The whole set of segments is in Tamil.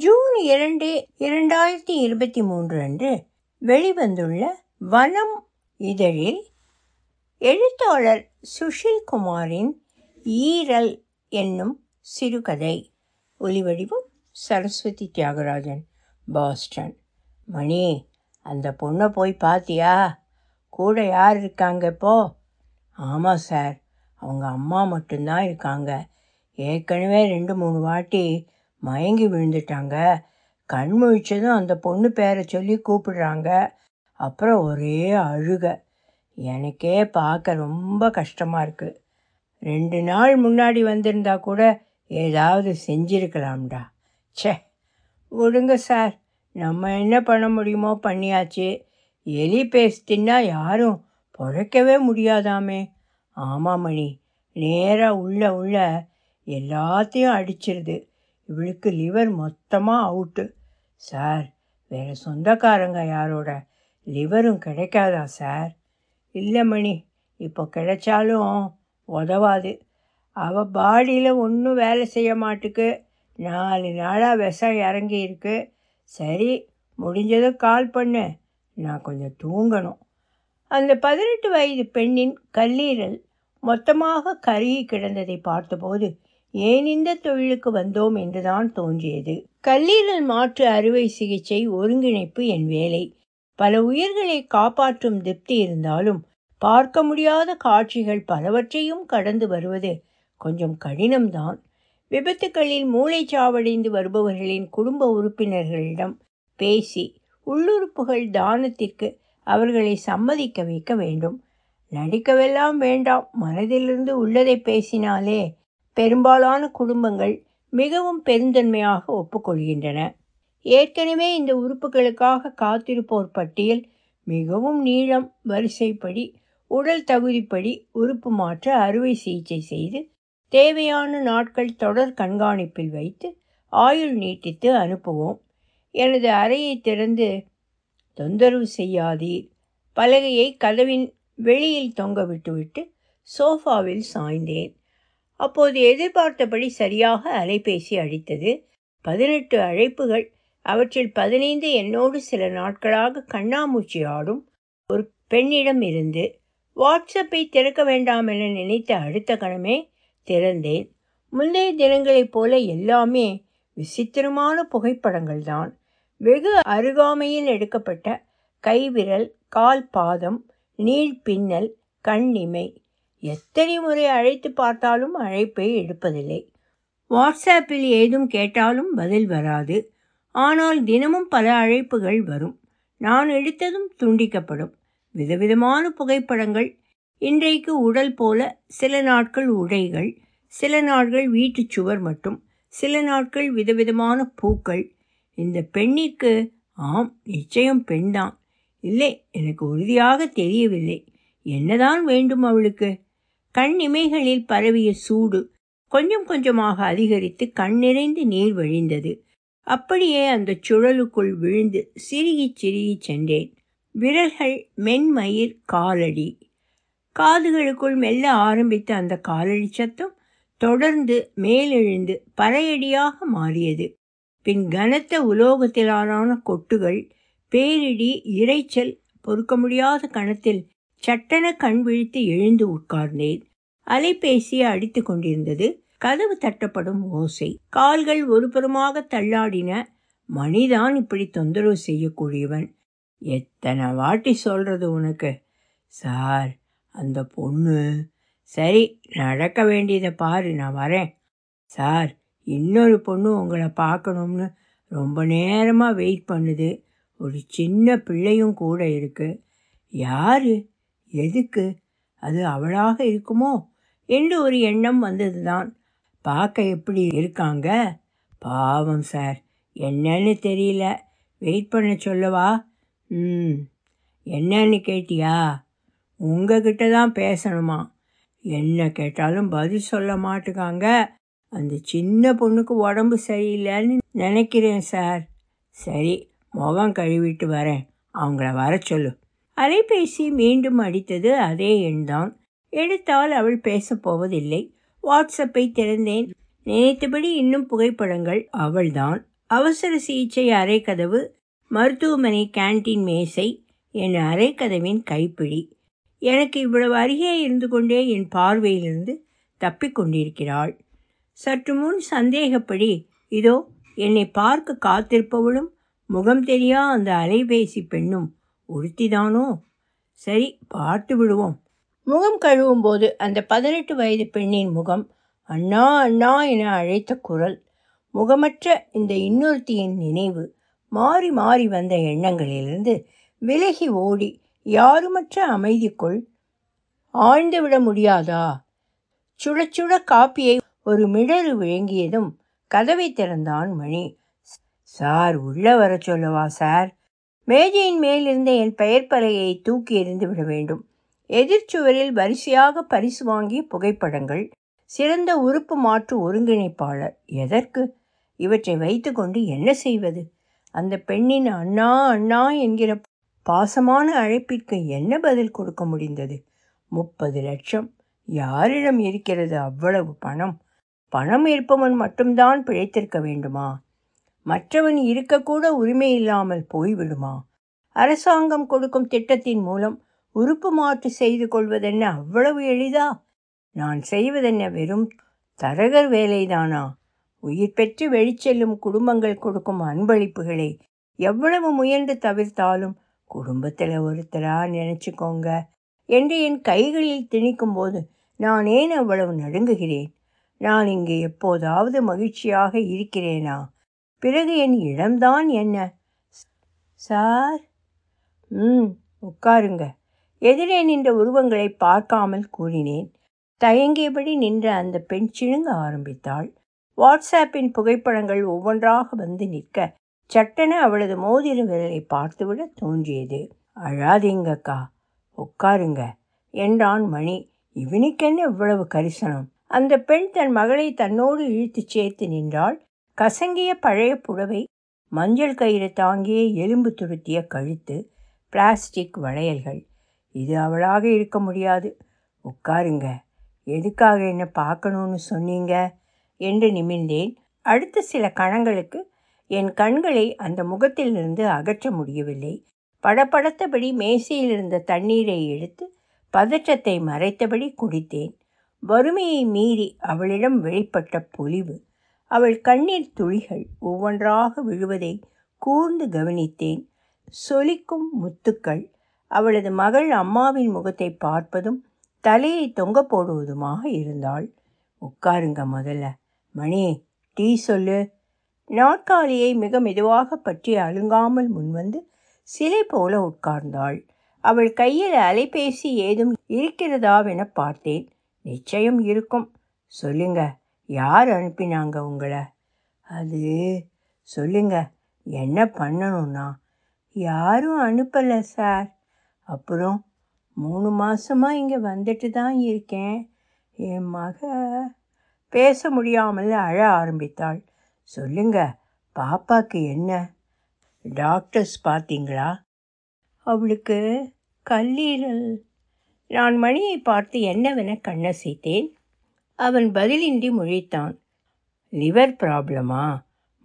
ஜூன் இரண்டு இரண்டாயிரத்தி இருபத்தி மூன்று அன்று வெளிவந்துள்ள வனம் இதழில் எழுத்தாளர் சுஷில் குமாரின் ஈரல் என்னும் சிறுகதை. ஒலிவடிவும் சரஸ்வதி தியாகராஜன் பாஸ்டன். மணி அந்த பொண்ணை போய் பார்த்தியா கூட யார் இருக்காங்க இப்போ? ஆமாம் சார் அவங்க அம்மா மட்டும்தான் இருக்காங்க. ஏற்கனவே ரெண்டு மூணு வாட்டி மயங்கி விழுந்துட்டாங்க. கண் முழிச்சதும் அந்த பொண்ணு பேரை சொல்லி கூப்பிடுறாங்க. அப்புறம் ஒரே அழுக. எனக்கே பார்க்க ரொம்ப கஷ்டமாக இருக்குது ரெண்டு நாள் முன்னாடி வந்திருந்தா கூட ஏதாவது செஞ்சிருக்கலாம்டா. ச்சே! விடுங்க சார். நம்ம என்ன பண்ண முடியுமோ பண்ணியாச்சு. எலி பேசினா யாரும் பொழைக்கவே முடியாதாமே. ஆமாம் மணி. நேராக உள்ள உள்ள எல்லாத்தையும் அடிச்சிருது. இவளுக்கு லிவர் மொத்தமாக அவுட்டு சார் வேறு சொந்தக்காரங்க யாரோட லிவரும் கிடைக்காதா சார் இல்லை மணி இப்போ கிடைச்சாலும் உதவாது. அவள் பாடியில் ஒன்றும் வேலை செய்ய மாட்டுக்கு. நாலு நாளாக விஷம் இறங்கியிருக்கு சரி முடிஞ்சதும் கால் பண்ணு. நான் கொஞ்சம் தூங்கணும். அந்த பதினெட்டு வயது பெண்ணின் கல்லீரல் மொத்தமாக கருகி கிடந்ததை பார்த்தபோது ஏன் இந்த தொழிலுக்கு வந்தோம் என்றுதான் தோன்றியது. கல்லீரல் மாற்று அறுவை சிகிச்சை ஒருங்கிணைப்பு என் வேலை. பல உயிர்களை காப்பாற்றும் திருப்தி இருந்தாலும் பார்க்க முடியாத காட்சிகள் பலவற்றையும் கடந்து வருவது கொஞ்சம் கடினம்தான். விபத்துக்களில் மூளைச்சாவடைந்து வருபவர்களின் குடும்ப உறுப்பினர்களிடம் பேசி உள்ளுறுப்புகள் தானத்திற்கு அவர்களை சம்மதிக்க வைக்க வேண்டும். நடிக்கவெல்லாம் வேண்டாம் மனதிலிருந்து உள்ளதை பேசினாலே பெரும்பாலான குடும்பங்கள் மிகவும் பெருந்தன்மையாக ஒப்புக்கொள்கின்றன. ஏற்கனவே இந்த உறுப்புகளுக்காக காத்திருப்போர் பட்டியல் மிகவும் நீளம் வரிசைப்படி உடல் தகுதிப்படி உறுப்பு மாற்ற அறுவை சிகிச்சை செய்து தேவையான நாட்கள் தொடர் கண்காணிப்பில் வைத்து ஆயுள் நீட்டித்து அனுப்புவோம். எனது அறையை திறந்து தொந்தரவு செய்யாதீர். பலகையை கதவின் வெளியில் தொங்க விட்டுவிட்டு சோஃபாவில் சாய்ந்தேன். அப்போது எதிர்பார்த்தபடி சரியாக அலைபேசி அடித்தது. பதினெட்டு அழைப்புகள். அவற்றில் பதினைந்து என்னோடு சில நாட்களாக கண்ணாமூச்சி ஆடும் ஒரு பெண்ணிடம் இருந்து வாட்ஸ்அப்பை திறக்க வேண்டாம் என நினைத்த அடுத்த கணமே திறந்தேன். முந்தைய தினங்களைப் போல எல்லாமே விசித்திரமான புகைப்படங்கள் தான். வெகு அருகாமையில் எடுக்கப்பட்ட கைவிரல் கால் பாதம் நீள் பின்னல் கண்ணிமை எத்தனை முறை அழைத்து பார்த்தாலும் அழைப்பை எடுப்பதில்லை. வாட்ஸ்அப்பில் ஏதும் கேட்டாலும் பதில் வராது. ஆனால் தினமும் பல அழைப்புகள் வரும். நான் எடுத்ததும் துண்டிக்கப்படும். விதவிதமான புகைப்படங்கள் இன்றைக்கு உடல் போல சில நாட்கள் உடைகள் சில நாட்கள் வீட்டு சுவர் மட்டும் சில நாட்கள் விதவிதமான பூக்கள். இந்த பெண்ணிற்கு ஆம் நிச்சயம் பெண்தான். இல்லை எனக்கு உறுதியாக தெரியவில்லை. என்னதான் வேண்டும் அவளுக்கு? கண் இமைகளில் பரவிய சூடு கொஞ்சம் கொஞ்சமாக அதிகரித்து கண் நிறைந்து நீர் வழிந்தது. அப்படியே அந்த சுழலுக்குள் விழுந்து சிறுகி சிறுகி சென்றேன். விரல்கள் மென்மயிர் காலடி. காதுகளுக்குள் மெல்ல ஆரம்பித்த அந்த காலடி சத்தம் தொடர்ந்து மேலெழுந்து பறையடியாக மாறியது. பின் கனத்த உலோகத்திலான கொட்டுகள் பேரிடி இரைச்சல் பொறுக்க முடியாத கணத்தில் சட்டென கண் விழித்து எழுந்து உட்கார்ந்தேன். அலைபேசியை அடித்து கொண்டிருந்தது. கதவு தட்டப்படும் ஓசை. கால்கள் ஒருபுறமாக தள்ளாடின. மணிதான் இப்படி தொந்தரவு செய்யக்கூடியவன். எத்தனை வாட்டி சொல்றது உனக்கு? சார் அந்த பொண்ணு. சரி நடக்க வேண்டியதை பாரு நான் வரேன். சார் இன்னொரு பொண்ணு உங்களை பார்க்கணும்னு ரொம்ப நேரமாக வெயிட் பண்ணுது. ஒரு சின்ன பிள்ளையும் கூட இருக்கு. யாரு? எதுக்கு? அது அவளாக இருக்குமோ? என்று ஒரு எண்ணம் வந்தது தான் பார்க்க எப்படி இருக்காங்க? பாவம் சார். என்னன்னு தெரியல. வெயிட் பண்ண சொல்லவா? ம். என்னன்னு கேட்டியா? உங்ககிட்ட தான் பேசணுமா? என்ன கேட்டாலும் பதில் சொல்ல மாட்டுக்காங்க. அந்த சின்ன பொண்ணுக்கு உடம்பு சரியில்லைன்னு நினைக்கிறேன் சார். சரி முகம் கழுவிட்டு வரேன். அவங்கள வர சொல்லு. அலைபேசி மீண்டும் அடித்தது அதே எண்தான். எடுத்தால் அவள் பேசப் போவதில்லை. வாட்ஸ்அப்பை திறந்தேன். நினைத்தபடி இன்னும் புகைப்படங்கள் அவள்தான். அவசர சிகிச்சை அரைக்கதவு மருத்துவமனை கேன்டீன் மேசை என் அரைக்கதவின் கைப்பிடி. எனக்கு இவ்வளவு அருகே இருந்து கொண்டே என் பார்வையிலிருந்து தப்பிக்கொண்டிருக்கிறாள் சற்று முன் சந்தேகப்படி இதோ என்னை பார்க்க காத்திருப்பவளும் முகம் தெரியா அந்த அலைபேசி பெண்ணும் ஒருத்திதானோ சரி பார்த்து விடுவோம். முகம் கழுவும் போது அந்த பதினெட்டு வயது பெண்ணின் முகம் அண்ணா அண்ணா என அழைத்த குரல் முகமற்ற இந்த இன்னொருத்தியின் நினைவு மாறி மாறி வந்த எண்ணங்களிலிருந்து விலகி ஓடி யாருமற்ற அமைதிக்குள் ஆழ்ந்துவிட முடியாதா? சுட சுட காப்பியை ஒரு மிடறு விழுங்கியதும் கதவை திறந்தான் மணி. சார் உள்ள வர சொல்லவா சார்? மேஜையின் மேலிருந்த என் பெயர் பலையை தூக்கி எறிந்து விட வேண்டும். எதிர்ச்சுவரில் வரிசையாக பரிசு வாங்கிய புகைப்படங்கள் சிறந்த உறுப்பு மாற்று ஒருங்கிணைப்பாளர். எதற்கு? இவற்றை வைத்துக்கொண்டு என்ன செய்வது? அந்த பெண்ணின் அண்ணா அண்ணா என்கிற பாசமான அழைப்பிற்கு என்ன பதில் கொடுக்க முடிந்தது? முப்பது லட்சம். யாரிடம் இருக்கிறது அவ்வளவு பணம்? பணம் இருப்பவன் மட்டும்தான் பிழைத்திருக்க வேண்டுமா? மற்றவன் இருக்கக்கூட உரிமை இல்லாமல் போய்விடுமா? அரசாங்கம் கொடுக்கும் திட்டத்தின் மூலம் உறுப்பு மாற்று செய்து கொள்வதென்ன அவ்வளவு எளிதா? நான் செய்வதென்ன வெறும் தரகர் வேலைதானா? உயிர் பெற்று வெளிச்செல்லும் குடும்பங்கள் கொடுக்கும் அன்பளிப்புகளை எவ்வளவு முயன்று தவிர்த்தாலும் குடும்பத்தில் ஒருத்தரா நினச்சிக்கோங்க. என்று என் கைகளில் திணிக்கும் போது நான் ஏன் அவ்வளவு நடுங்குகிறேன்? நான் இங்கு எப்போதாவது மகிழ்ச்சியாக இருக்கிறேனா? பிறகு என் இடம்தான் என்ன? சார்? ம் உட்காருங்க. எதிரே நின்ற உருவங்களை பார்க்காமல் கூறினேன். தயங்கியபடி நின்ற அந்த பெண் சிழுங்க ஆரம்பித்தாள். வாட்ஸ்ஆப்பின் புகைப்படங்கள் ஒவ்வொன்றாக வந்து நிற்க சட்டென அவளது மோதிர விரலை பார்த்துவிட தோன்றியது. அழாதீங்கக்கா உட்காருங்க என்றான் மணி. இவனுக்கென்ன இவ்வளவு கரிசனம்? அந்த பெண் தன் மகளை தன்னோடு இழுத்துச் சேர்த்து நின்றாள். கசங்கிய பழைய புடவை மஞ்சள் கயிறு தாங்கிய எலும்பு துருத்திய கழுத்து பிளாஸ்டிக் வளையல்கள். இது அவளாக இருக்க முடியாது. உட்காருங்க. எதுக்காக என்ன பார்க்கணும்னு சொன்னீங்க? என்று நிமிர்ந்தேன். அடுத்த சில கணங்களுக்கு என் கண்களை அந்த முகத்திலிருந்து அகற்ற முடியவில்லை. படபடத்தபடி மேசையில் இருந்த தண்ணீரை எடுத்து பதற்றத்தை மறைத்தபடி குடித்தேன். வறுமையை மீறி அவளிடம் வெளிப்பட்ட பொலிவு. அவள் கண்ணீர் துளிகள் ஒவ்வொன்றாக விழுவதை கூர்ந்து கவனித்தேன். சொலிக்கும் முத்துக்கள். அவளது மகள் அம்மாவின் முகத்தை பார்ப்பதும் தலையை தொங்க போடுவதுமாக இருந்தாள். உட்காருங்க முதல்ல. மணி டீ சொல்லு. நாற்காலியை மிக மெதுவாக பற்றி அழுங்காமல் முன்வந்து சிலை போல உட்கார்ந்தாள். அவள் கையில் அலைபேசி ஏதும் இருக்கிறதாவென பார்த்தேன். நிச்சயம் இருக்கும். சொல்லுங்க. யார் அனுப்பினாங்க உங்களை? அது சொல்லுங்க. என்ன பண்ணணும்னா யாரும் அனுப்பலை சார் அப்புறம் மூணு மாதமாக இங்கே வந்துட்டு தான் இருக்கேன். என் மக பேச முடியாமல் அழ ஆரம்பித்தாள். சொல்லுங்க பாப்பாக்கு என்ன? டாக்டர்ஸ் பார்த்தீங்களா? அவளுக்கு கல்லீரல். நான் மணியை பார்த்து என்னவென கண்ணசைத்தேன்? அவன் பதிலின்றி முழித்தான். லிவர் ப்ராப்ளமா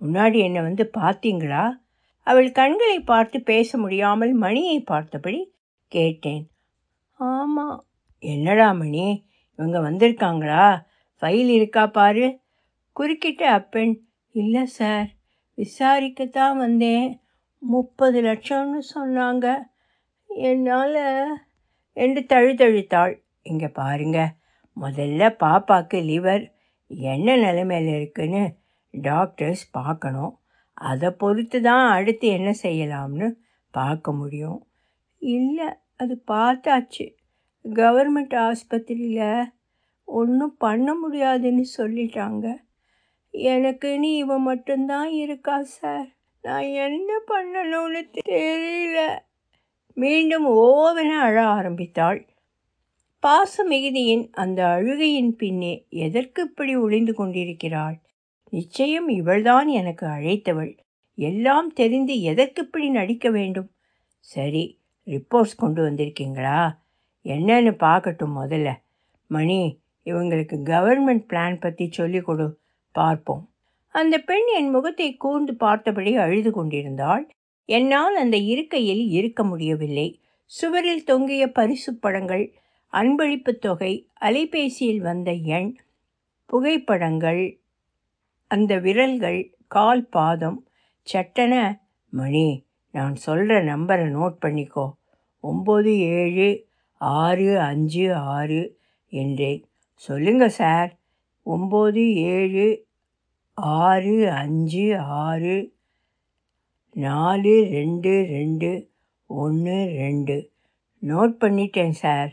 முன்னாடி என்னை வந்து பார்த்தீங்களா? அவள் கண்களை பார்த்து பேச முடியாமல் மணியை பார்த்தபடி கேட்டேன். ஆமாம் என்னடா மணி? இவங்க வந்திருக்காங்களா? ஃபைல் இருக்கா பாரு. குறுக்கிட்ட அப்பெண் இல்லை சார் விசாரிக்கத்தான் வந்தேன். முப்பது லட்சம்னு சொன்னாங்க. என்னால் என்று தழுதழுத்தாள். இங்கே பாருங்கள் முதல்ல பாப்பாக்கு லிவர் என்ன நிலைமையில் இருக்குன்னு டாக்டர்ஸ் பார்க்கணும். அதை பொறுத்து தான் அடுத்து என்ன செய்யலாம்னு பார்க்க முடியும். இல்லை அது பார்த்தாச்சு. கவர்மெண்ட் ஆஸ்பத்திரியில் ஒன்றும் பண்ண முடியாதுன்னு சொல்லிட்டாங்க. எனக்குன்னு இவன் மட்டும்தான் இருக்கா சார் நான் என்ன பண்ணணும்னு தெரியல. மீண்டும் ஓவென அழ ஆரம்பித்தாள். பாச மிகுதியின் அந்த அழுகையின் பின்னே எதற்கு இப்படி ஒளிந்து கொண்டிருக்கிறாள்? நிச்சயம் இவள்தான் எனக்கு அழைத்தவள். எல்லாம் தெரிந்து எதற்கு இப்படி நடிக்க வேண்டும்? சரி ரிப்போர்ட்ஸ் கொண்டு வந்திருக்கீங்களா? என்னன்னு பார்க்கட்டும் முதல்ல. மணி இவங்களுக்கு கவர்மெண்ட் பிளான் பற்றி சொல்லிக் கொடு. பார்ப்போம். அந்த பெண் என் முகத்தை கூர்ந்து பார்த்தபடி அழுது கொண்டிருந்தாள். என்னால் அந்த இருக்கையில் இருக்க முடியவில்லை. சுவரில் தொங்கிய பரிசு படங்கள் அன்பளிப்பு தொகை அலைபேசியில் வந்த எண் புகைப்படங்கள் அந்த விரல்கள் கால் பாதம். சட்டன மணி நான் சொல்கிற நம்பரை நோட் பண்ணிக்கோ. ஒம்பது ஏழு ஆறு அஞ்சு ஆறு என்றேன். சொல்லுங்க சார் ஒம்பது ஏழு ஆறு அஞ்சு ஆறு நாலு ரெண்டு ரெண்டு ஒன்று ரெண்டு. நோட் பண்ணிட்டேன் சார்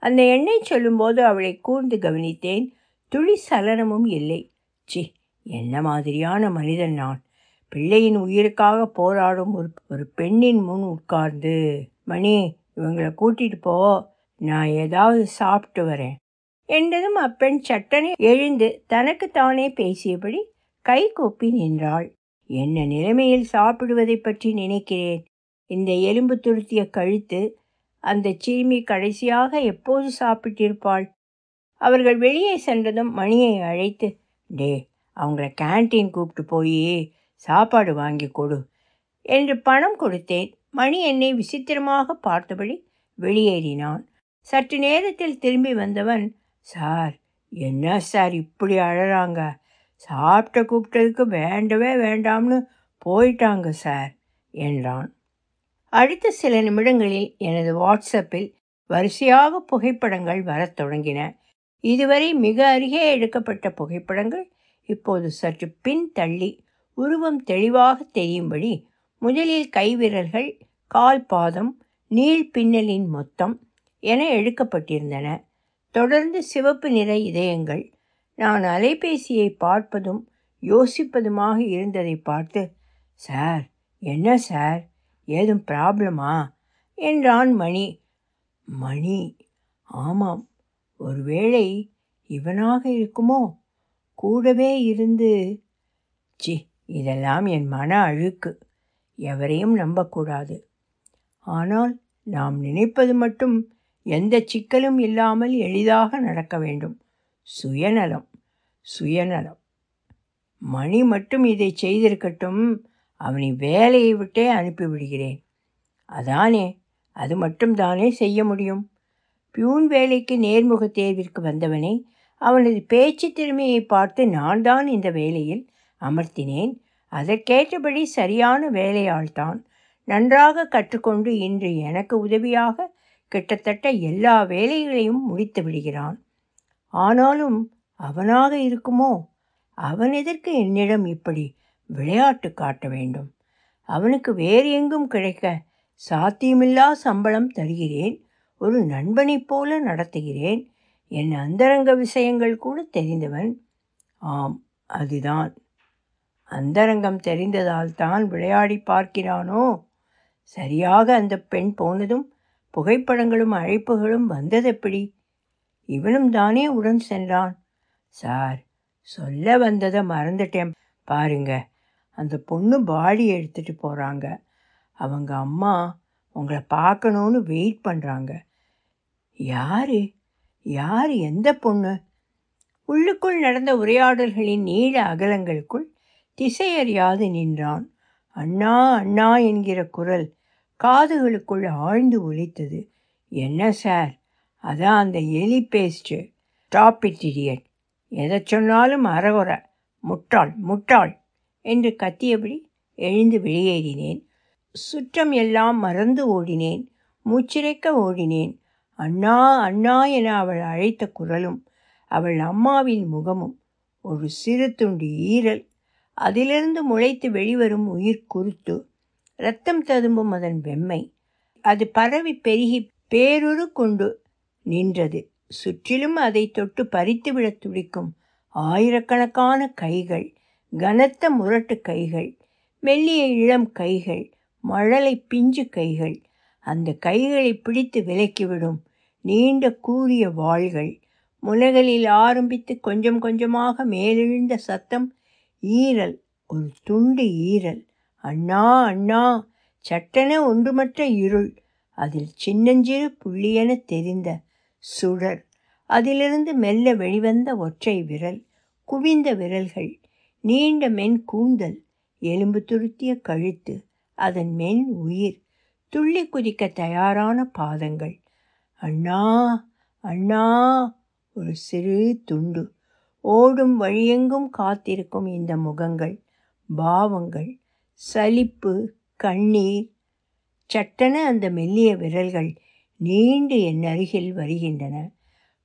அந்த எண்ணெய் சொல்லும்போது அவளை கூர்ந்து கவனித்தேன். துளி சலனமும் இல்லை. சி என்ன மாதிரியான மனிதன் நான்? பிள்ளையின் உயிருக்காக போராடும் ஒரு ஒரு பெண்ணின் முன் உட்கார்ந்து மணி இவங்களை கூட்டிட்டு போ. நான் ஏதாவது சாப்பிட்டு வரேன். என்றதும் அப்பெண் சட்டனை எழுந்து தனக்கு தானே பேசியபடி கை கூப்பி நின்றாள். என்ன நிலைமையில் சாப்பிடுவதை பற்றி நினைக்கிறேன்? இந்த எலும்பு துருத்திய கழுத்து அந்த சிறுமி கடைசியாக எப்போது சாப்பிட்டிருப்பாள்? அவர்கள் வெளியே சென்றதும் மணியை அழைத்து டே அவங்கள கேன்டீன் கூப்பிட்டு போய் சாப்பாடு வாங்கி கொடு என்று பணம் கொடுத்தேன். மணி என்னை விசித்திரமாக பார்த்தபடி வெளியேறினான். சற்று நேரத்தில் திரும்பி வந்தவன் சார் என்ன சார் இப்படி அழறாங்க? சாப்பிட்ட கூப்பிட்டதுக்கு வேண்டவே வேண்டாம்னு போயிட்டாங்க சார் என்றான். அடுத்த சில நிமிடங்களில் எனது வாட்ஸ்அப்பில் வரிசையாக புகைப்படங்கள் வரத் தொடங்கின. இதுவரை மிக அருகே எடுக்கப்பட்ட புகைப்படங்கள் இப்போது சற்று பின் தள்ளி உருவம் தெளிவாக தெரியும்படி முதலில் கைவிரல்கள் கால் பாதம் நீள் பின்னலின் மொத்தம் என எடுக்கப்பட்டிருந்தன. தொடர்ந்து சிவப்பு நிற இதயங்கள் நான் அலைபேசியை பார்ப்பதும் யோசிப்பதுமாக இருந்ததை பார்த்து சார் என்ன சார்? ஏதும் ப்ராப்ளமா என்றான் மணி. மணி ஆமாம் ஒருவேளை இவனாக இருக்குமோ? கூடவே இருந்து. சி இதெல்லாம் என் மன அழுக்கு. எவரையும் நம்பக்கூடாது. ஆனால் நாம் நினைப்பது மட்டும் எந்த சிக்கலும் இல்லாமல் எளிதாக நடக்க வேண்டும். சுயநலம் சுயநலம். மணி மட்டும் இதை செய்திருக்கட்டும். அவனை வேலையை விட்டே அனுப்பிவிடுகிறேன் அதானே அது மட்டும் தானே செய்ய முடியும்? பியூன் வேலைக்கு நேர்முக தேர்விற்கு வந்தவனை அவனது பேச்சு திறமையை பார்த்து நான் தான் இந்த வேலையில் அமர்த்தினேன். அதற்கேற்றபடி சரியான வேலையாள்தான். நன்றாக கற்றுக்கொண்டு இன்று எனக்கு உதவியாக கிட்டத்தட்ட எல்லா வேலைகளையும் முடித்து விடுகிறான். ஆனாலும் அவனாக இருக்குமோ? அவன் எதற்கு என்னிடம் இப்படி விளையாட்டு காட்ட வேண்டும். அவனுக்கு வேறு எங்கும் கிடைக்க சாத்தியமில்லா சம்பளம் தருகிறேன். ஒரு நண்பனைப் போல நடத்துகிறேன். என் அந்தரங்க விஷயங்கள் கூட தெரிந்தவன். ஆம் அதுதான். அந்தரங்கம் தெரிந்ததால் தான் விளையாடி பார்க்கிறானோ? சரியாக அந்த பெண் போனதும் புகைப்படங்களும் அழைப்புகளும் வந்ததெப்படி இவனும் தானே உடன் சென்றான். சார் சொல்ல வந்ததை மறந்துட்டேன். பாருங்கள் அந்த பொண்ணு பாடி எடுத்துகிட்டு போகிறாங்க அவங்க அம்மா உங்களை பார்க்கணுன்னு வெயிட் பண்ணுறாங்க யாரு? யார் எந்த பொண்ணு? உள்ளுக்குள் நடந்த உரையாடல்களின் நீள அகலங்களுக்குள் திசையறியாது நின்றான். அண்ணா அண்ணா என்கிற குரல் காதுகளுக்குள் ஆழ்ந்து ஒலித்தது. என்ன சார்? அதான் அந்த எலி பேஸ்ட்டு டாப் இட் இடியட் எதை சொன்னாலும் அறகுறை. முட்டாள் முட்டாள். என்று கத்தியபடி எழுந்து வெளியேறினேன். சுற்றம் எல்லாம் மறந்து ஓடினேன். மூச்சிறைக்க ஓடினேன். அண்ணா அண்ணா என அவள் அழைத்த குரலும் அவள் அம்மாவின் முகமும் ஒரு சிறு துண்டு ஈரல். அதிலிருந்து முளைத்து வெளிவரும் உயிர் குருத்து ரத்தம் ததும்பும் அதன் வெம்மை. அது பரவி பெருகி பேருரு கொண்டு நின்றது. சுற்றிலும் அதை தொட்டு பறித்துவிடத் துடிக்கும் ஆயிரக்கணக்கான கைகள் கனத்த முரட்டு கைகள் மெல்லிய இளம் கைகள் மழலை பிஞ்சு கைகள். அந்த கைகளை பிடித்து விலக்கிவிடும் நீண்ட கூரிய வாள்கள். முனைகளில் ஆரம்பித்து கொஞ்சம் கொஞ்சமாக மேலெழுந்த சத்தம் ஈரல் ஒரு துண்டு ஈரல். அண்ணா அண்ணா சட்டென ஒன்றுமற்ற இருள். அதில் சின்னஞ்சிறு புள்ளியென தெரிந்த சுடர். அதிலிருந்து மெல்ல வெளிவந்த ஒற்றை விரல். குவிந்த விரல்கள். நீண்ட மென் கூந்தல் எலும்பு துருத்திய கழுத்து அதன் மென் உயிர் துள்ளி குதிக்க தயாரான பாதங்கள். அண்ணா அண்ணா ஒரு சிறு துண்டு. ஓடும் வழியெங்கும் காத்திருக்கும் இந்த முகங்கள் பாவங்கள் சலிப்பு கண்ணீர். சட்டென அந்த மெல்லிய விரல்கள் நீண்டு என் அருகில் வருகின்றன.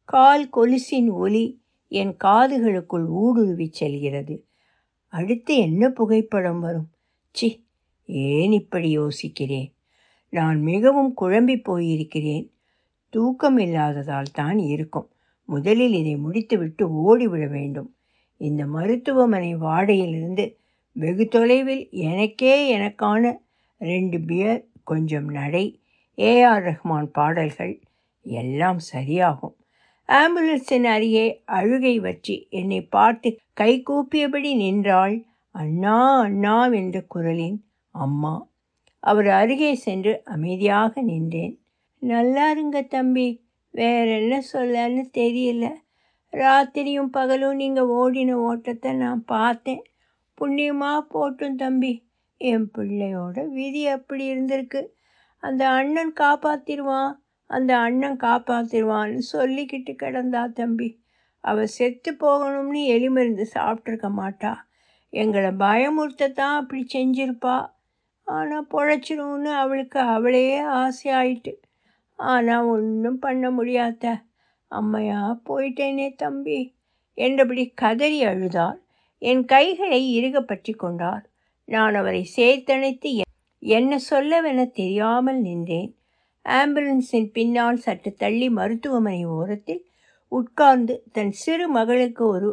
கால் கொலுசின் ஒலி என் காதுகளுக்குள் ஊடுருவிச் செல்கிறது. அடுத்து என்ன புகைப்படம் வரும்? சி ஏன் இப்படி யோசிக்கிறேன்? நான் மிகவும் குழம்பி போயிருக்கிறேன். தூக்கம் இல்லாததால் தான் இருக்கும். முதலில் இதை முடித்துவிட்டு ஓடிவிட வேண்டும். இந்த மருத்துவமனை வாடையிலிருந்து வெகு தொலைவில் எனக்கே எனக்கான ரெண்டு பியர் கொஞ்சம் நடை ஏஆர் ரஹ்மான் பாடல்கள் எல்லாம் சரியாகும். ஆம்புலன்ஸின் அருகே அழுகை வற்றி என்னை பார்த்து கை கூப்பியபடி நின்றாள். அண்ணா அண்ணா என்ற குரலின் அம்மா. அவர் அருகே சென்று அமைதியாக நின்றேன். நல்லா இருங்க தம்பி வேற என்ன சொல்லன்னு தெரியல. ராத்திரியும் பகலும் நீங்கள் ஓடின ஓட்டத்தை நான் பார்த்தேன். புண்ணியமாக போட்டும் தம்பி. என் பிள்ளையோட விதி அப்படி இருந்திருக்கு. அந்த அண்ணன் காப்பாற்றிடுவான் அந்த அண்ணன் காப்பாற்றிடுவான்னு சொல்லிக்கிட்டு கிடந்தா தம்பி. அவள் செத்து போகணும்னு எலிமருந்து சாப்பிட்ருக்க மாட்டா. எங்களை பயமுறுத்தத்தான் அப்படி செஞ்சிருப்பா. ஆனால் பொழைச்சிடும்னு அவளுக்கு அவளே ஆசையாயிட்டு. ஆனால் ஒன்றும் பண்ண முடியாத. அம்மையா போயிட்டேனே தம்பி. என்றபடி கதறி அழுதார் என் கைகளை இறுக பற்றி கொண்டார் நான் அவரை சேர்த்தணைத்து என்ன சொல்லவென தெரியாமல் நின்றேன். ஆம்புலன்ஸின் பின்னால் சற்று தள்ளி மருத்துவமனை ஓரத்தில் உட்கார்ந்து தன் சிறு மகளுக்கு ஒரு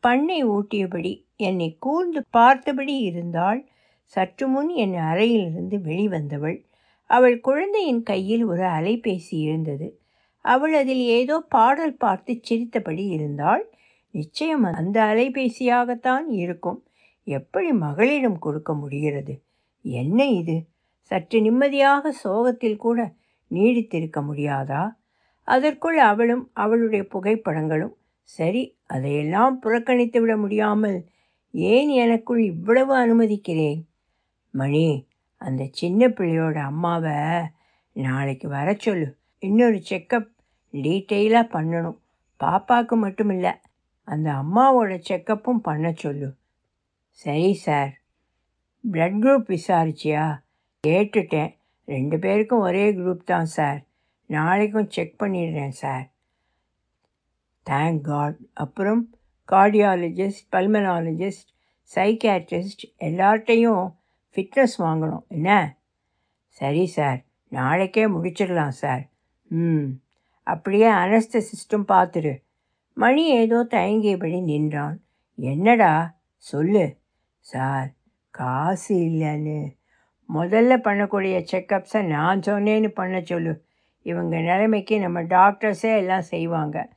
பண்ணை ஊட்டியபடி என்னை கூர்ந்து பார்த்தபடி இருந்தால் சற்று முன் என் அறையிலிருந்து வெளிவந்தவள். அவள் குழந்தையின் கையில் ஒரு அலைபேசி இருந்தது. அவள் அதில் ஏதோ பாடல் பார்த்து சிரித்தபடி இருந்தால் நிச்சயம் அந்த அலைபேசியாகத்தான் இருக்கும். எப்படி மகளிடம் கொடுக்க முடிகிறது? என்ன இது? சற்று நிம்மதியாக சோகத்தில் கூட நீடித்திருக்க முடியாதா? அதற்குள் அவளும் அவளுடைய புகைப்படங்களும் சரி அதையெல்லாம் புறக்கணித்து விட முடியாமல் ஏன் எனக்குள் இவ்வளவு அனுமதிக்கிறேன்? மணி அந்த சின்ன பிள்ளையோட அம்மாவை நாளைக்கு வர சொல்லு. இன்னொரு செக்கப் டீட்டெயிலாக பண்ணணும். பாப்பாவுக்கு மட்டும் இல்லை அந்த அம்மாவோட செக்கப்பும் பண்ண சொல்லு. சரி சார். Blood group விசாரிச்சியா? கேட்டுட்டேன். ரெண்டு பேருக்கும் ஒரே குரூப் தான் சார் நாளைக்கும் செக் பண்ணிடுறேன் சார் தேங்க் காட் அப்புறம் கார்டியாலஜிஸ்ட் பல்மனாலஜிஸ்ட் சைக்கியாட்ரிஸ்ட் எல்லார்ட்டையும் ஃபிட்னஸ் வாங்கணும். என்ன? சரி சார் நாளைக்கே முடிச்சிடலாம் சார் ம். அப்படியே அனஸ்தசிஸ்டும் பார்த்துரு மணி ஏதோ தயங்கியபடி நின்றான். என்னடா? சொல்லு. சார் காசு இல்லைன்னு. முதல்ல பண்ணக்கூடிய செக்கப்ஸை நான் சொன்னேன்னு பண்ண சொல்லு. இவங்க நிலைமைக்கு நம்ம டாக்டர்ஸே எல்லாம் செய்வாங்க.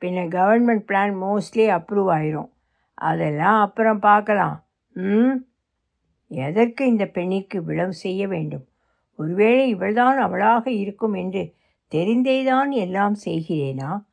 பின்ன கவர்மெண்ட் பிளான் மோஸ்ட்லி அப்ரூவ் ஆயிரும். அதெல்லாம் அப்புறம் பார்க்கலாம். ம்? எதற்கு இந்த பெண்ணிற்கு விளவு செய்ய வேண்டும்? ஒருவேளை இவள்தான் அவளாக இருக்கும் என்று தெரிந்தேதான் எல்லாம் செய்கிறேனா?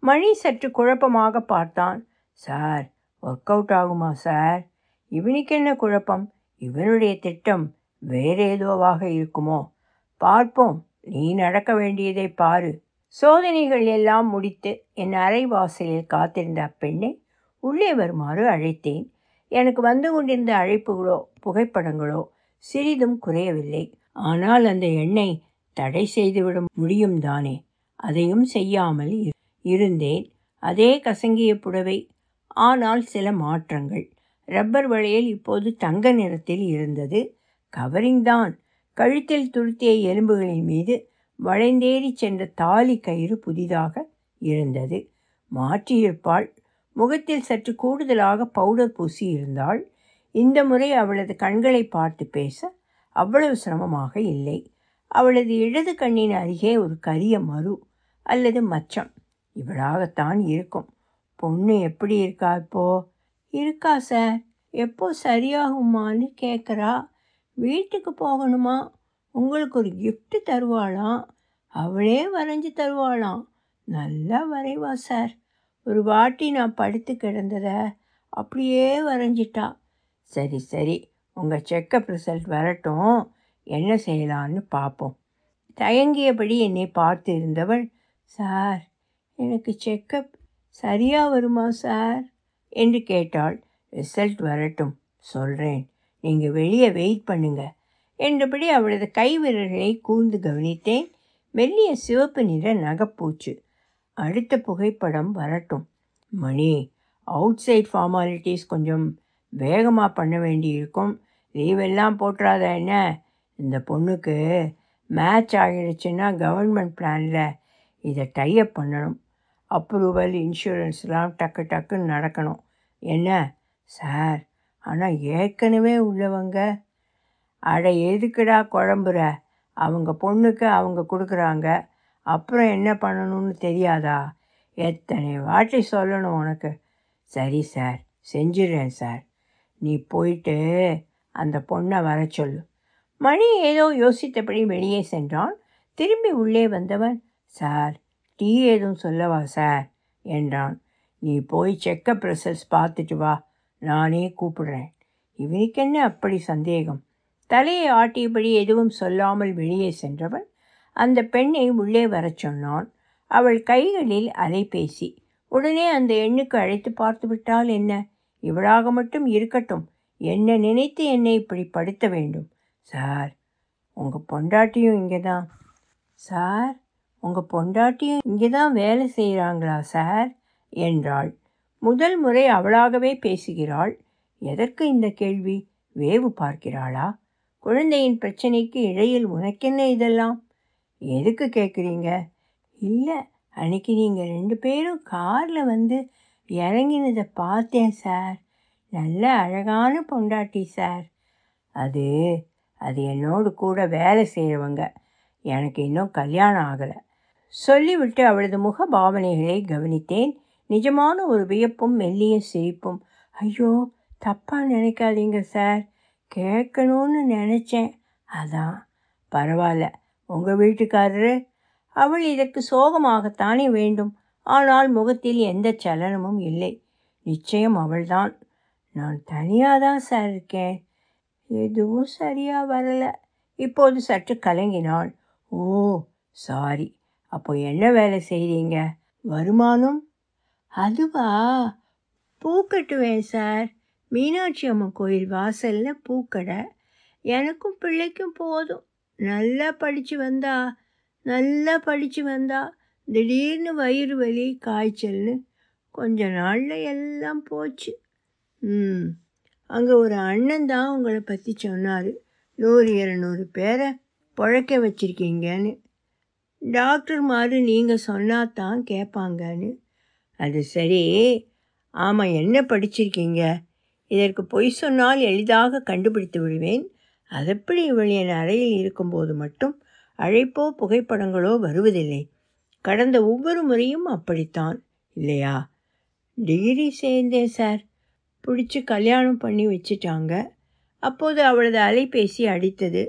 மணி சற்று குழப்பமாக பார்த்தான். சார் ஒர்க் அவுட் ஆகுமா சார்? இவனுக்கு என்ன குழப்பம்? இவனுடைய திட்டம் வேறேதோவாக இருக்குமோ? பார்ப்போம். நீ நடக்க வேண்டியதை பாரு. சோதனைகள் எல்லாம் முடித்து என் அறை வாசலில் காத்திருந்த அப்பெண்ணை உள்ளே வருமாறு அழைத்தேன். எனக்கு வந்து கொண்டிருந்த அழைப்புகளோ புகைப்படங்களோ சிறிதும் குறையவில்லை. ஆனால் அந்த எண்ணை தடை செய்துவிட முடியும் தானே? அதையும் செய்யாமல் இருந்தேன். அதே கசங்கிய புடவை ஆனால் சில மாற்றங்கள். ரப்பர் வளையல் இப்போது தங்க நிறத்தில் இருந்தது. கவரிங் தான். கழுத்தில் துருத்திய எலும்புகளின் மீது வளைந்தேறி சென்ற தாலி கயிறு புதிதாக இருந்தது. மாற்றியிருப்பாள் முகத்தில் சற்று கூடுதலாக பவுடர் பூசி இருந்தாள். இந்த முறை அவளது கண்களை பார்த்து பேச அவ்வளவு சிரமமாக இல்லை. அவளது இடது கண்ணின் அருகே ஒரு கரிய மறு அல்லது மச்சம். இவளாகத்தான் இருக்கும். பொண்ணு எப்படி இருக்கா இப்போ? இருக்கா சார். எப்போ சரியாகுமான்னு கேட்குறா வீட்டுக்கு போகணுமா? உங்களுக்கு ஒரு கிஃப்ட்டு தருவாளாம். அவளே வரைஞ்சி தருவாளாம். நல்லா வரைவா சார் ஒரு வாட்டி நான் படுத்து கிடந்ததை அப்படியே வரைஞ்சிட்டா. சரி சரி. உங்கள் செக்கப் ரிசல்ட் வரட்டும். என்ன செய்யலான்னு பார்ப்போம் தயங்கியபடி என்னை பார்த்து இருந்தவள் சார் எனக்கு செக்கப் சரியாக வருமா சார் என்று கேட்டாள். ரிசல்ட் வரட்டும். சொல்கிறேன் நீங்கள் வெளியே வெயிட் பண்ணுங்க. என்றபடி அவளது கைவிரல்களை கூர்ந்து கவனித்தேன். மெல்லிய சிவப்பு நிற நகைப்பூச்சு. அடுத்த புகைப்படம் வரட்டும். மணி அவுட் சைட் ஃபார்மாலிட்டிஸ் கொஞ்சம் வேகமாக பண்ண வேண்டியிருக்கும். லீவெல்லாம் போட்டுறாத என்ன? இந்த பொண்ணுக்கு மேட்ச் ஆகிடுச்சுன்னா கவர்மெண்ட் பிளானில் இதை டைஅப் பண்ணணும். அப்ரூவல் இன்சூரன்ஸ்லாம் டக்கு டக்குன்னு நடக்கணும். என்ன? சார் ஆனால் ஏற்கனவே உள்ளவங்க அட எதுக்குடா குழம்புற? அவங்க பொண்ணுக்கு அவங்க கொடுக்குறாங்க. அப்புறம் என்ன பண்ணணும்னு தெரியாதா? எத்தனை வாட்டி சொல்லணும் உனக்கு? சரி சார். செஞ்சிடுறேன் சார். நீ போயிட்டு அந்த பொண்ணை வர சொல்லு. மணி ஏதோ யோசித்தபடி வெளியே சென்றான். திரும்பி உள்ளே வந்தவன் சார் டீ ஏதும் சொல்லவா சார்? என்றான். நீ போய் செக்கப் ரிசல்ட்ஸ் பார்த்துட்டு வா. நானே கூப்பிடுறேன். இவனுக்கென்ன அப்படி சந்தேகம்? தலையை ஆட்டியபடி எதுவும் சொல்லாமல் வெளியே சென்றவன் அந்த பெண்ணை உள்ளே வரச் சொன்னான். அவள் கைகளில் அலைபேசி உடனே அந்த எண்ணுக்கு அழைத்து பார்த்து விட்டால் என்ன? இவளாக மட்டும் இருக்கட்டும். என்ன நினைத்து என்னை இப்படி படுத்த வேண்டும்? சார் உங்கள் பொண்டாட்டியும் இங்கே தான் சார் உங்கள் பொண்டாட்டியும் இங்கே தான் வேலை செய்கிறாங்களா சார்? என்றாள். முதல் முறை அவளாகவே பேசுகிறாள். எதற்கு இந்த கேள்வி? வேவு பார்க்கிறாளா? குழந்தையின் பிரச்சனைக்கு இடையில் உனக்கென்ன இதெல்லாம்? எதுக்கு கேட்குறீங்க? இல்லை அன்னைக்கு நீங்கள் ரெண்டு பேரும் காரில் வந்து இறங்கினதை பார்த்தேன் சார். நல்ல அழகான பொண்டாட்டி சார். அது அது என்னோடு கூட வேலை செய்கிறவங்க எனக்கு இன்னும் கல்யாணம் ஆகலை. சொல்லிவிட்டு அவளது முக பாவனைகளை கவனித்தேன். நிஜமான ஒரு வியப்பும் மெல்லிய சிரிப்பும். ஐயோ தப்பாக நினைக்காதீங்க சார். கேட்கணும்னு நினச்சேன். அதான். பரவாயில்ல. உங்கள் வீட்டுக்காரரு? அவள் இதற்கு சோகமாகத்தானே வேண்டும். ஆனால் முகத்தில் எந்த சலனமும் இல்லை. நிச்சயம் அவள்தான். நான் தனியாக தான் சார் இருக்கேன். எதுவும் சரியாக வரலை. இப்போது சற்று கலங்கினாள். ஓ சாரி. அப்போ என்ன வேலை செய்கிறீங்க வருமானம்? அதுவா? பூ கட்டுவேன் சார். மீனாட்சி அம்மன் கோயில் வாசலில் பூக்கடை எனக்கும் பிள்ளைக்கும் போதும். நல்லா படித்து வந்தா நல்லா படித்து வந்தா திடீர்னு வயிறு வலி காய்ச்சல்னு கொஞ்ச நாளில் எல்லாம் போச்சு. ம். அங்கே ஒரு அண்ணன் தான் உங்களை பற்றி சொன்னார். நூறு இரநூறு பேரை பழக்க வச்சுருக்கீங்கன்னு. டாக்டர் மாதிரி நீங்கள் சொன்னால் தான் கேட்பாங்கன்னு அது சரி. ஆமாம் என்ன படிச்சிருக்கீங்க? இதற்கு பொய் சொன்னால் எளிதாக கண்டுபிடித்து விடுவேன். அதெப்படி இவள் என் அறையில் இருக்கும்போது மட்டும் அழைப்போ புகைப்படங்களோ வருவதில்லை. கடந்த ஒவ்வொரு முறையும் அப்படித்தான். இல்லையா? டிகிரி சேர்ந்தேன் சார். பிடிச்சி கல்யாணம் பண்ணி வச்சிட்டாங்க. அப்போது அவளது அலைபேசி அடித்தது.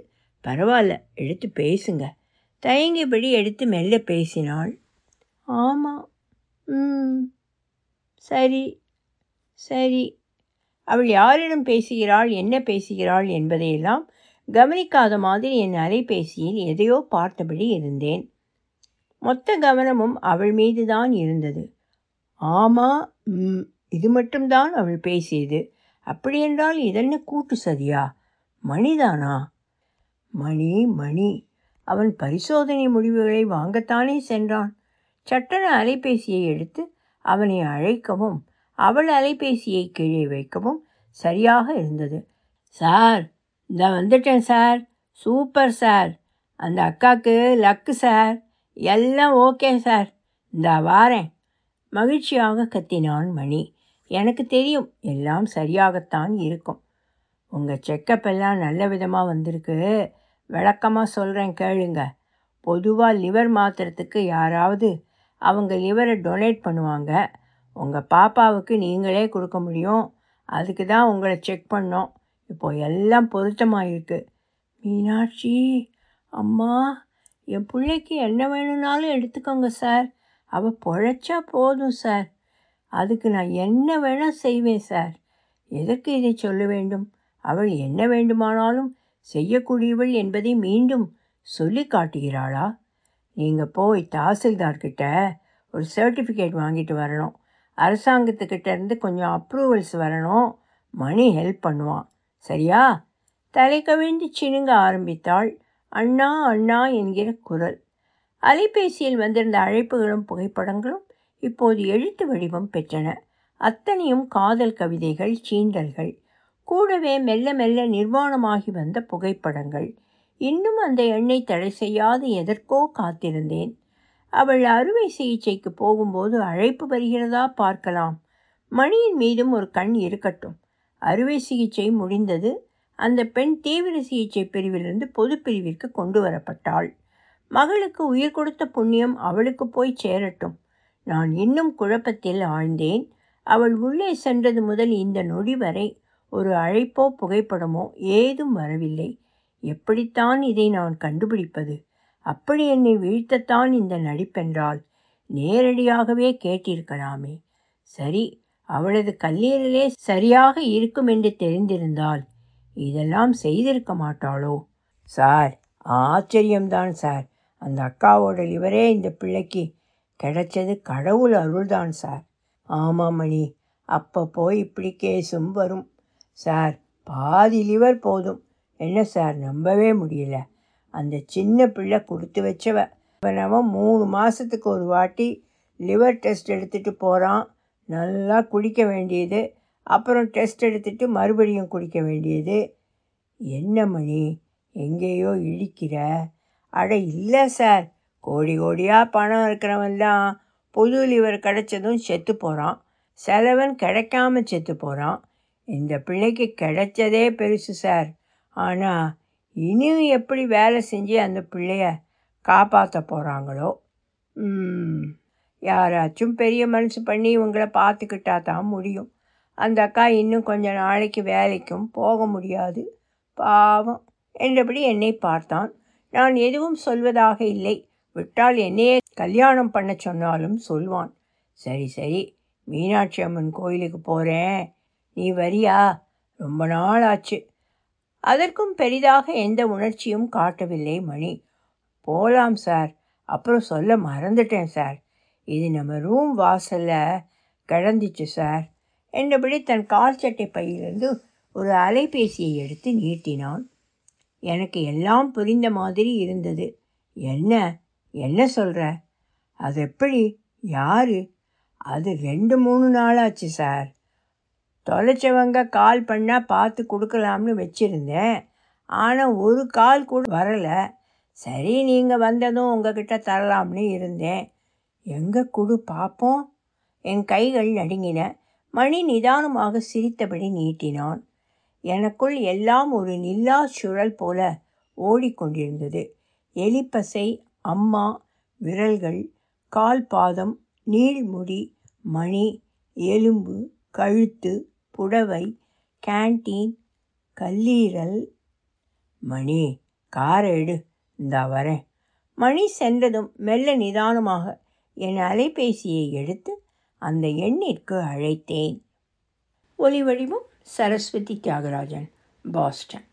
பரவாயில்ல எடுத்து பேசுங்க. தயங்கியபடி எடுத்து மெல்ல பேசினாள். ஆமாம் ம். சரி. சரி. அவள் யாரிடம் பேசுகிறாள் என்ன பேசுகிறாள் என்பதையெல்லாம் கவனிக்காத மாதிரி என் அலைபேசியில் எதையோ பார்த்தபடி இருந்தேன். மொத்த கவனமும் அவள் மீது தான் இருந்தது. ஆமாம் ம் இது மட்டும்தான் அவள் பேசியது. அப்படியென்றால் இதென்ன கூட்டு சதியா? மணிதானா? மணி மணி. அவன் பரிசோதனை முடிவுகளை வாங்கத்தானே சென்றான். சட்டன அலைபேசியை எடுத்து அவனை அழைக்கவும் அவள் அலைபேசியை கீழே வைக்கவும் சரியாக இருந்தது. சார் இந்த வந்துட்டேன் சார். Super sir. அந்த அக்காவுக்கு லக்கு சார். எல்லாம் ஓகே சார். இந்த வாரேன். மகிழ்ச்சியாக கத்தினான் மணி. எனக்கு தெரியும் எல்லாம் சரியாகத்தான் இருக்கும். உங்கள் செக்கப் எல்லாம் நல்ல விதமாக வந்திருக்கு. விளக்கமாக சொல்கிறேன் கேளுங்க. பொதுவாக லிவர் மாத்திரத்துக்கு யாராவது அவங்க லிவரை டொனேட் பண்ணுவாங்க. உங்கள் பாப்பாவுக்கு நீங்களே கொடுக்க முடியும். அதுக்கு தான் உங்களை செக் பண்ணோம். இப்போ எல்லாம் பொருத்தமாக இருக்குது மீனாட்சி அம்மா என் பிள்ளைக்கு என்ன வேணும்னாலும் எடுத்துக்கோங்க சார். அவள் பொழைச்சா போதும் சார். அதுக்கு நான் என்ன வேணால் செய்வேன் சார். எதற்கு இதை சொல்ல வேண்டும்? அவள் என்ன வேண்டுமானாலும் செய்யக்கூடியவள் என்பதை மீண்டும் சொல்லி காட்டுகிறாளா? நீங்கள் போய் தாசில்தார்கிட்ட ஒரு சர்டிஃபிகேட் வாங்கிட்டு வரணும். அரசாங்கத்துக்கிட்ட இருந்து கொஞ்சம் அப்ரூவல்ஸ் வரணும். மணி ஹெல்ப் பண்ணுவான். சரியா? தலை கவிழ்ந்து சினுங்க ஆரம்பித்தாள். அண்ணா அண்ணா என்கிற குரல். அலைபேசியில் வந்திருந்த அழைப்புகளும் புகைப்படங்களும் இப்போது எழுத்து வடிவம் பெற்றன. அத்தனையும் காதல் கவிதைகள் சீண்டல்கள். கூடவே மெல்ல மெல்ல நிர்வாணமாகி வந்த புகைப்படங்கள். இன்னும் அந்த எண்ணெய் தடை செய்யாது எதற்கோ காத்திருந்தேன். அவள் அறுவை சிகிச்சைக்கு போகும்போது அழைப்பு வருகிறதா பார்க்கலாம். மணியின் மீதும் ஒரு கண் இருக்கட்டும். அறுவை சிகிச்சை முடிந்தது. அந்த பெண் தீவிர சிகிச்சை பிரிவிலிருந்து பொது பிரிவிற்கு கொண்டு வரப்பட்டாள். மகளுக்கு உயிர் கொடுத்த புண்ணியம் அவளுக்கு போய் சேரட்டும். நான் இன்னும் குழப்பத்தில் ஆழ்ந்தேன். அவள் உள்ளே சென்றது முதல் இந்த நொடி வரை ஒரு அழைப்போ புகைப்படமோ ஏதும் வரவில்லை. எப்படித்தான் இதை நான் கண்டுபிடிப்பது? அப்படி என்னை வீழ்த்தத்தான் இந்த நடிப்பென்றால் நேரடியாகவே கேட்டிருக்கலாமே. சரி அவளது கல்லீரலே சரியாக இருக்கும் என்று தெரிந்திருந்தால் இதெல்லாம் செய்திருக்க மாட்டாளோ? Sir ஆச்சரியம்தான் sir. அந்த அக்காவோட லிவரே இந்த பிள்ளைக்கு கிடைச்சது கடவுள் அருள்தான் சார். ஆமாம் மணி அப்போ போய் இப்படி கேஸும் வரும். சார் பாதி லிவர் போதும். என்ன சார் நம்பவே முடியல. அந்த சின்ன பிள்ளை கொடுத்து வச்சவ அவன் மூணு மாதத்துக்கு ஒரு வாட்டி லிவர் டெஸ்ட் எடுத்துகிட்டு போகிறான் நல்லா குடிக்க வேண்டியது. அப்புறம் டெஸ்ட் எடுத்துகிட்டு மறுபடியும் குடிக்க வேண்டியது. என்ன மணி எங்கேயோ இழிக்கிற அட இல்லை சார் கோடி கோடியாக பணம் இருக்கிறவன்லாம் புது லிவர் கிடைச்சதும் செத்து போகிறான் செலவன் கிடைக்காம செத்து போகிறான் இந்த பிள்ளைக்கு கிடைச்சதே பெருசு சார். ஆனால் இனியும் எப்படி வேலை செஞ்சு அந்த பிள்ளைய காப்பாற்ற போகிறாங்களோ யாராச்சும் பெரிய மனசு பண்ணி இவங்கள பார்த்துக்கிட்டா தான் முடியும். அந்த அக்கா இன்னும் கொஞ்ச நாளைக்கு வேலைக்கும் போக முடியாது. பாவம். என்றபடி என்னை பார்த்தான். நான் எதுவும் சொல்வதாக இல்லை. விட்டால் என்னையே கல்யாணம் பண்ண சொன்னாலும் சொல்வான். சரி சரி. மீனாட்சி அம்மன் கோயிலுக்கு போகிறேன் நீ வரியா? ரொம்ப நாள் ஆச்சு அதற்கும் பெரிதாக எந்த உணர்ச்சியும் காட்டவில்லை மணி. போகலாம் சார். அப்புறம் சொல்ல மறந்துட்டேன் சார். இது நம்ம ரூம் வாசலில் கிடந்துச்சு சார். என்றபடி தன் கால் சட்டை பையிலிருந்து ஒரு அலைபேசியை எடுத்து நீட்டினான். எனக்கு எல்லாம் புரிந்த மாதிரி இருந்தது. என்ன? என்ன சொல்கிற அது எப்படி யார்? அது ரெண்டு மூணு நாளாச்சு சார். தொலைச்சவங்க கால் பண்ணால் பார்த்து கொடுக்கலாம்னு வச்சுருந்தேன். ஆனால் ஒரு கால் கூட வரலை. சரி நீங்கள் வந்ததும் உங்ககிட்ட தரலாம்னு இருந்தேன். எங்கே கொடு பார்ப்போம் என் கைகள் நடுங்கின. மணி நிதானமாக சிரித்தபடி நீட்டினான். எனக்குள் எல்லாம் ஒரு நில்லா சுழல் போல ஓடிக்கொண்டிருந்தது. எலிப்பசை அம்மா விரல்கள் கால் பாதம் நீள்முடி மணி எலும்பு கழுத்து புடவை கேன்டீன் கல்லீரல். மணி காரை எடு. இந்தா வரேன். மணி சென்றதும் மெல்ல நிதானமாக என் அலைபேசியை எடுத்து அந்த எண்ணிற்கு அழைத்தேன். ஒலி வடிவம் சரஸ்வதி தியாகராஜன் பாஸ்டன்.